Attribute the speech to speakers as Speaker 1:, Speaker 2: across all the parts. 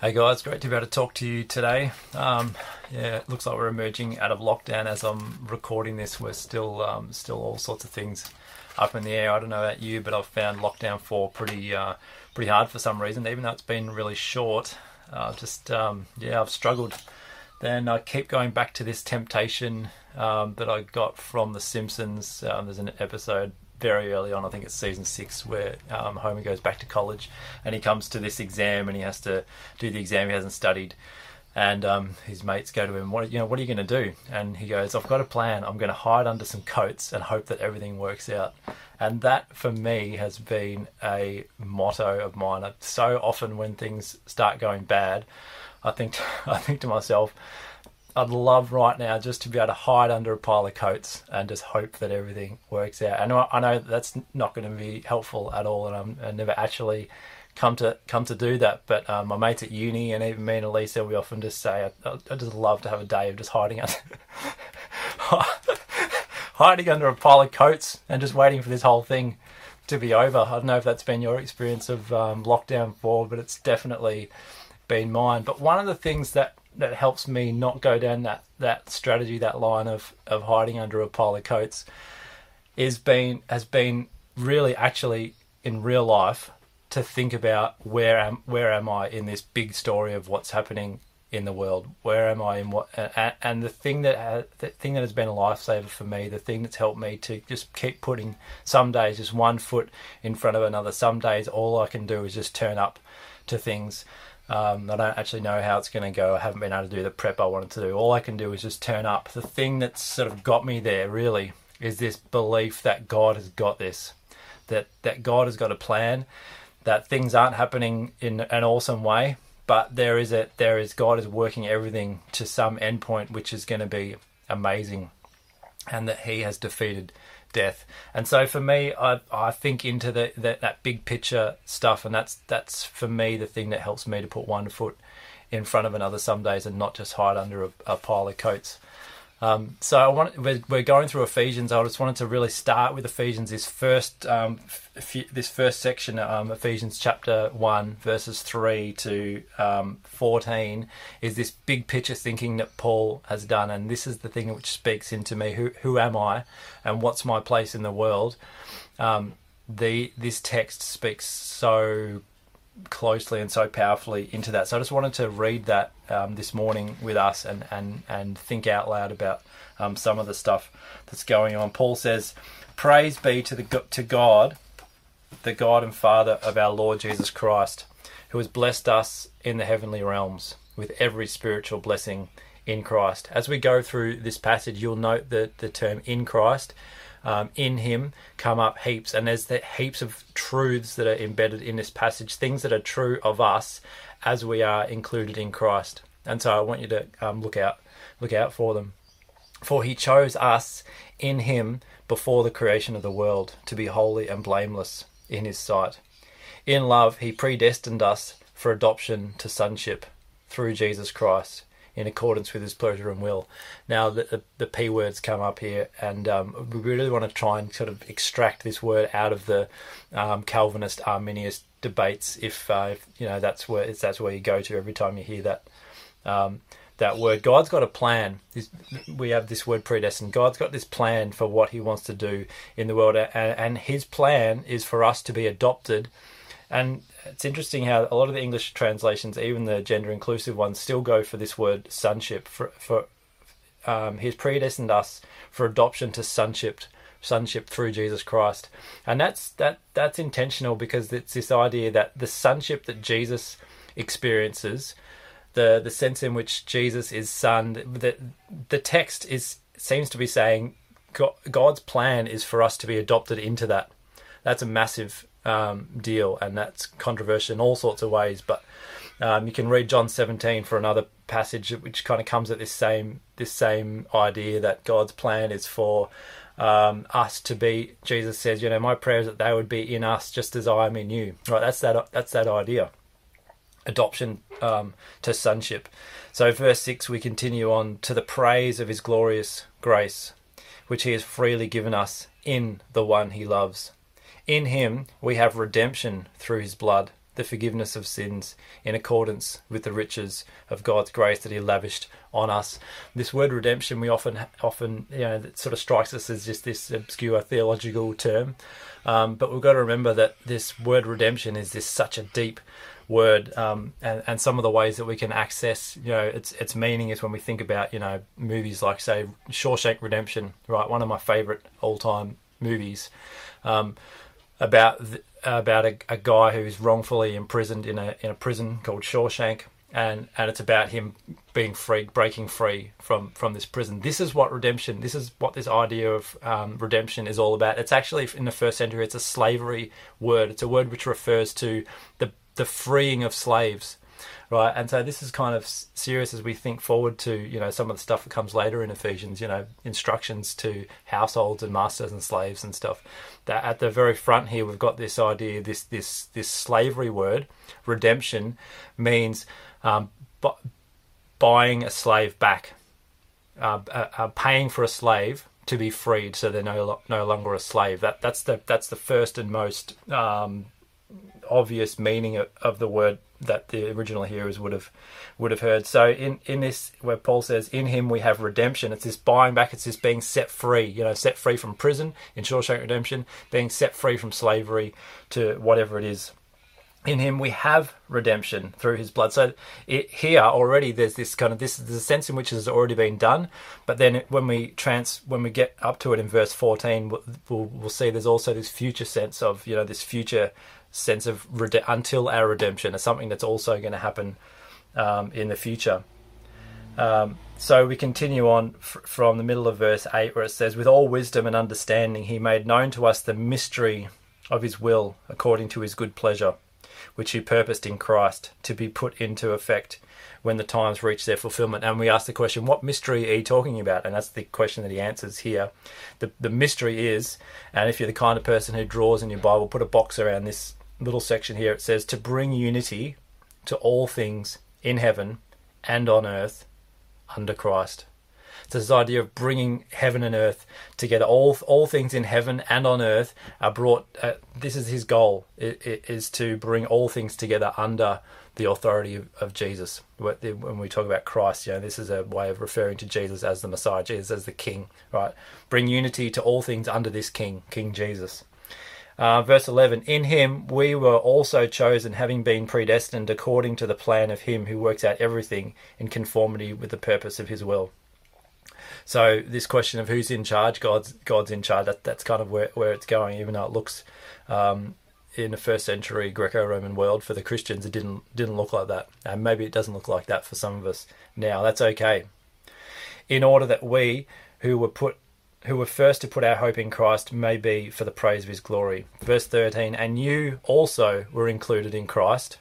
Speaker 1: Hey guys, great to be able to talk to you today. Um, yeah, it looks like we're emerging out of lockdown as I'm recording this. We're still um, still all sorts of things up in the air. I don't know about you, but I've found lockdown four pretty uh, pretty hard for some reason, even though it's been really short. Uh, just um, yeah, I've struggled. Then I keep going back to this temptation um, that I got from The Simpsons. Um, there's an episode very early on, I think it's season six, where um, Homer goes back to college and he comes to this exam and he has to do the exam he hasn't studied. And um, his mates go to him, "What you know? What are you going to do?" And he goes, "I've got a plan. I'm going to hide under some coats and hope that everything works out." And that, for me, has been a motto of mine. So often, when things start going bad, I think I think to myself, I'd love right now just to be able to hide under a pile of coats and just hope that everything works out. I I know that's not going to be helpful at all, and I'm, I never actually come to come to do that. But um, my mates at uni and even me and Elisa, we often just say, I, I just love to have a day of just hiding under hiding under a pile of coats and just waiting for this whole thing to be over. I don't know if that's been your experience of um, lockdown four, but it's definitely been mine. But one of the things that that helps me not go down that that strategy, that line of of hiding under a pile of coats, is been has been really actually in real life to think about where am where am I in this big story of what's happening in the world? Where am I in what? And, the thing that has, the thing that has been a lifesaver for me, the thing that's helped me to just keep putting some days just one foot in front of another. Some days all I can do is just turn up to things um, I don't actually know how it's going to go. I haven't been able to do the prep I wanted to do. All I can do is just turn up. The thing that's sort of got me there really is this belief that God has got this, that that God has got a plan, that things aren't happening in an awesome way, but there is a there is God is working everything to some endpoint which is going to be amazing, and that He has defeated death. And so for me, I I think into the, the, that big picture stuff, and that's that's for me the thing that helps me to put one foot in front of another some days, and not just hide under a, a pile of coats. Um, so I want we're, we're, going through Ephesians. I just wanted to really start with Ephesians. This first um, f- this first section, um, Ephesians chapter one, verses three to um, fourteen, is this big picture thinking that Paul has done, and this is the thing which speaks into me. Who who am I, and what's my place in the world? Um, the this text speaks so closely and so powerfully into that. So I just wanted to read that um, this morning with us and, and, and think out loud about um, some of the stuff that's going on. Paul says, Praise be to, the, to God, the God and Father of our Lord Jesus Christ, who has blessed us in the heavenly realms with every spiritual blessing in Christ. As we go through this passage, you'll note that the term in Christ um, in him come up heaps, and there's the heaps of truths that are embedded in this passage, things that are true of us as we are included in Christ. And so I want you to um, look out, look out for them. For he chose us in him before the creation of the world to be holy and blameless in his sight. In love, he predestined us for adoption to sonship through Jesus Christ in accordance with his pleasure and will. Now, the, the, the P words come up here, and um, we really want to try and sort of extract this word out of the um, Calvinist Arminian debates. If, uh, if, you know that's where that's where you go to every time you hear that um, that word. God's got a plan. We have this word predestined. God's got this plan for what He wants to do in the world, and, and His plan is for us to be adopted and it's interesting how a lot of the English translations, even the gender inclusive ones, still go for this word sonship. For, for um, He's predestined us for adoption to sonship, sonship through Jesus Christ, and that's that that's intentional because it's this idea that the sonship that Jesus experiences, the the sense in which Jesus is son, the the text is seems to be saying God's plan is for us to be adopted into that. That's a massive um, deal, and that's controversial in all sorts of ways. But um, you can read John 17 for another passage which kind of comes at this same this same idea that God's plan is for um, us to be. Jesus says, you know, my prayer is that they would be in us just as I am in you. Right? That's that. That's that idea. Adoption um, to sonship. So, verse six, we continue on to the praise of His glorious grace, which He has freely given us in the one He loves. In him we have redemption through his blood, the forgiveness of sins in accordance with the riches of God's grace that He lavished on us. This word redemption, we often, often, you know, sort of strikes us as just this obscure theological term, um, but we've got to remember that this word redemption is this such a deep word um, and, and some of the ways that we can access you know its its meaning is when we think about you know movies like say Shawshank Redemption right? One of my favorite all time movies. Um, about about a, a, guy who's wrongfully imprisoned in a in a prison called Shawshank, and and it's about him being free, breaking free from from this prison. This is what redemption. This is what this idea of um, redemption is all about. It's actually in the first century. It's a slavery word. It's a word which refers to the the freeing of slaves right? And so this is kind of serious as we think forward to you know some of the stuff that comes later in Ephesians. You know, instructions to households and masters and slaves and stuff. That at the very front here we've got this idea, this this this slavery word, redemption, means um, bu- buying a slave back, uh, uh, uh, paying for a slave to be freed, so they're no no longer a slave. That that's the that's the first and most um, obvious meaning of, of, the word that the original hearers would have would have heard. So in in this where Paul says, "In Him we have redemption," it's this buying back. It's this being set free. You know, set free from prison in Shawshank Redemption, being set free from slavery to whatever it is. In Him we have redemption through His blood. So it, here already there's this kind of this there's a sense in which it has already been done. But then when we trans when we get up to it in verse 14, we'll, we'll, we'll see there's also this future sense of you know this future sense of rede- until our redemption is something that's also going to happen um, in the future. Um, so we continue on f- from the middle of verse 8 where it says, With all wisdom and understanding, he made known to us the mystery of his will according to his good pleasure, which he purposed in Christ to be put into effect when the times reach their fulfillment. And we ask the question, what mystery are you talking about? And that's the question that he answers here. The, the mystery is, and if you're the kind of person who draws in your Bible, put a box around this little section here, it says to bring unity to all things in heaven and on earth under Christ. So this idea of bringing heaven and earth together, all all things in heaven and on earth are brought. Uh, this is his goal: it, it is to bring all things together under the authority of, of, Jesus. When we talk about Christ, you know, this is a way of referring to Jesus as the Messiah, Jesus as the King, right? Bring unity to all things under this King, King Jesus. Uh, verse 11 In him we were also chosen, having been predestined according to the plan of him who works out everything in conformity with the purpose of his will. So, this question of who's in charge, God's, God's in charge, that, that's kind of where, where it's going, even though it looks. Um, in the first century Greco-Roman world, for the Christians, it didn't didn't look like that, and maybe it doesn't look like that for some of us now. That's okay. In order that we, who were put who were first to put our hope in Christ may be for the praise of his glory. Verse 13, and you also were included in Christ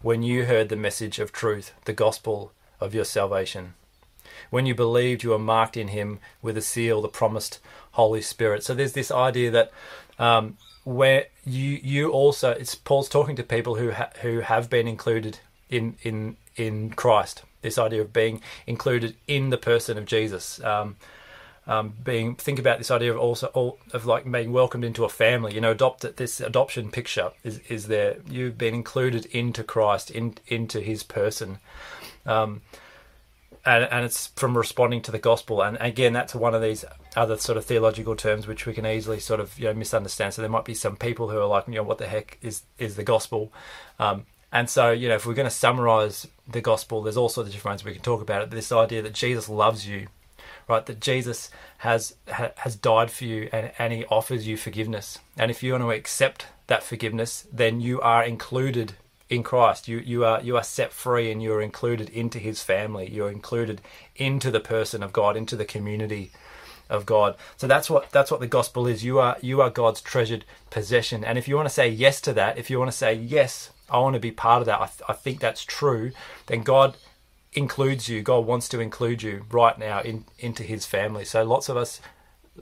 Speaker 1: when you heard the message of truth, the gospel of your salvation. When you believed, you were marked in him with a seal, the promised Holy Spirit. So there's this idea that um, where you you also it's Paul's talking to people who ha- who have been included in in in Christ. This idea of being included in the person of Jesus. Um, um, being think about this idea of also of like being welcomed into a family. You know, adopt this adoption picture is is there. You've been included into Christ, in into His person. Um, and, and it's from responding to the gospel. And again, that's one of these other sort of theological terms which we can easily sort of you know misunderstand. So there might be some people who are like, you know, what the heck is is the gospel? Um, and so, you know, if we're going to summarize the gospel, there's all sorts of different ways we can talk about it. This idea that Jesus loves you right? That Jesus has ha, has died for you and, and he offers you forgiveness. And if you want to accept that forgiveness, then you are included in Christ. You you are you are set free and you are included into his family. You're included into the person of God, into the community of God. So that's what that's what the gospel is. You are you are God's treasured possession. And if you want to say yes to that, if you want to say yes, I want to be part of that. I, th- I think that's true. Then God includes you. God wants to include you right now in, into His family. So lots of us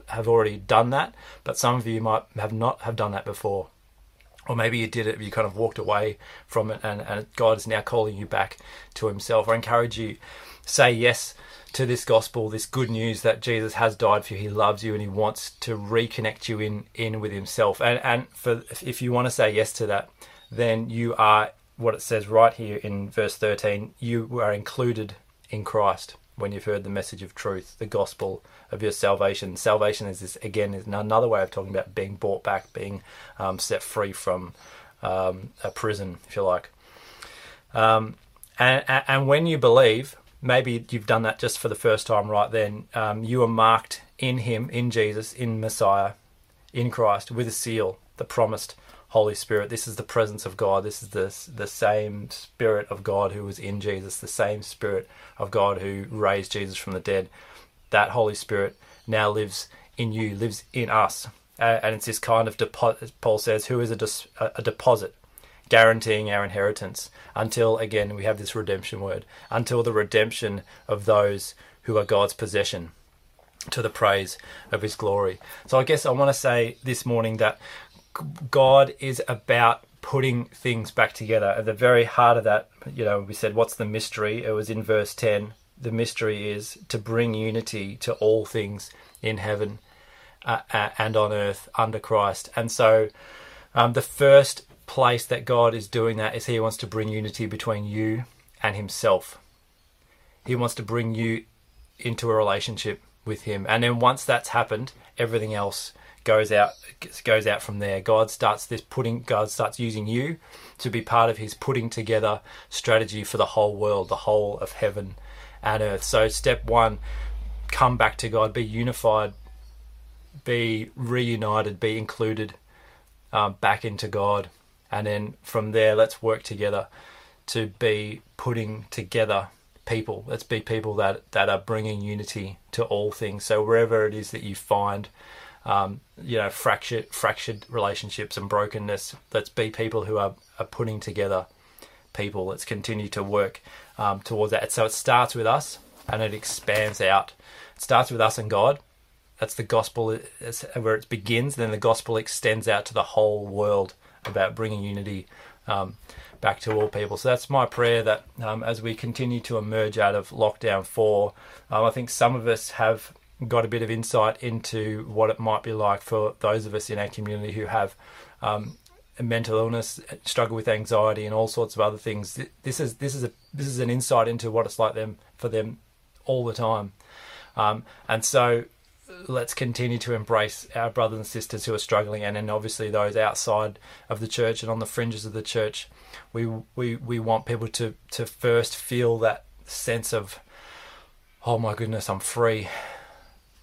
Speaker 1: have already done that, but some of you might have not have done that before. Or maybe you did it, you kind of walked away from it, and, and God is now calling you back to Himself. I encourage you, say yes to this gospel, this good news that Jesus has died for you. He loves you, and He wants to reconnect you in in with Himself. And and for if you want to say yes to that, then you are what it says right here in verse 13 you are included in Christ when you've heard the message of truth, the gospel of your salvation. Salvation is this again is another way of talking about being brought back, being um, set free from um, a prison, if you like. Um, and, and when you believe, maybe you've done that just for the first time right then. Um, you are marked in Him, in Jesus, in Messiah, in Christ, with a seal, the promised Holy Spirit. This is the presence of God. This is the, the same Spirit of God who was in Jesus, the same Spirit of God who raised Jesus from the dead. That Holy Spirit now lives in you, lives in us. Uh, and it's this kind of deposit, Paul says, who is a, dis- a deposit, guaranteeing our inheritance until, again, we have this redemption word, until the redemption of those who are God's possession to the praise of his glory. So I guess I want to say this morning that God is about putting things back together. At the very heart of that, you know, we said, what's the mystery? It was in verse 10. The mystery is to bring unity to all things in heaven uh, and on earth under Christ. And so um, the first place that God is doing that is He wants to bring unity between you and Himself. He wants to bring you into a relationship with Him. And then once that's happened, everything else goes out goes out from there. God starts this putting God starts using you to be part of his putting together strategy for the whole world, the whole of heaven and earth. So step 1, come back to God, be unified, be reunited, be included um, back into God. And then from there, let's work together to be putting together people. Let's be people that, that are bringing unity to all things. So wherever it is that you find um, you know, fractured, fractured relationships and brokenness. Let's be people who are, are putting together people. Let's continue to work um, towards that. So it starts with us and it expands out. It starts with us and God. That's the gospel where it begins. Then the gospel extends out to the whole world about bringing unity um, back to all people. So that's my prayer that um, as we continue to emerge out of lockdown four, um, I think some of us have got a bit of insight into what it might be like for those of us in our community who have um, mental illness, struggle with anxiety, and all sorts of other things. This is this is a this is an insight into what it's like them for them all the time, um, and so let's continue to embrace our brothers and sisters who are struggling, and then obviously those outside of the church and on the fringes of the church. We we we want people to to first feel that sense of, oh my goodness, I'm free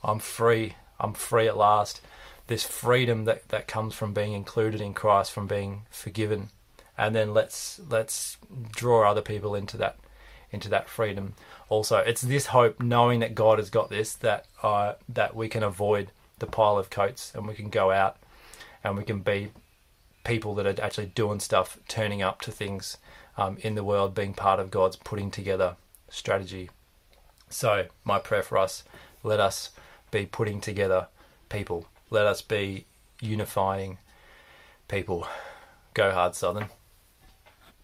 Speaker 1: I'm free. I'm free at last. This freedom that, that comes from being included in Christ, from being forgiven, and then let's let's draw other people into that into that freedom. Also, it's this hope, knowing that God has got this, that uh, that we can avoid the pile of coats and we can go out and we can be people that are actually doing stuff, turning up to things um, in the world, being part of God's putting together strategy. So, my prayer for us, let us be putting together people. Let us be unifying people. Go hard, Southern.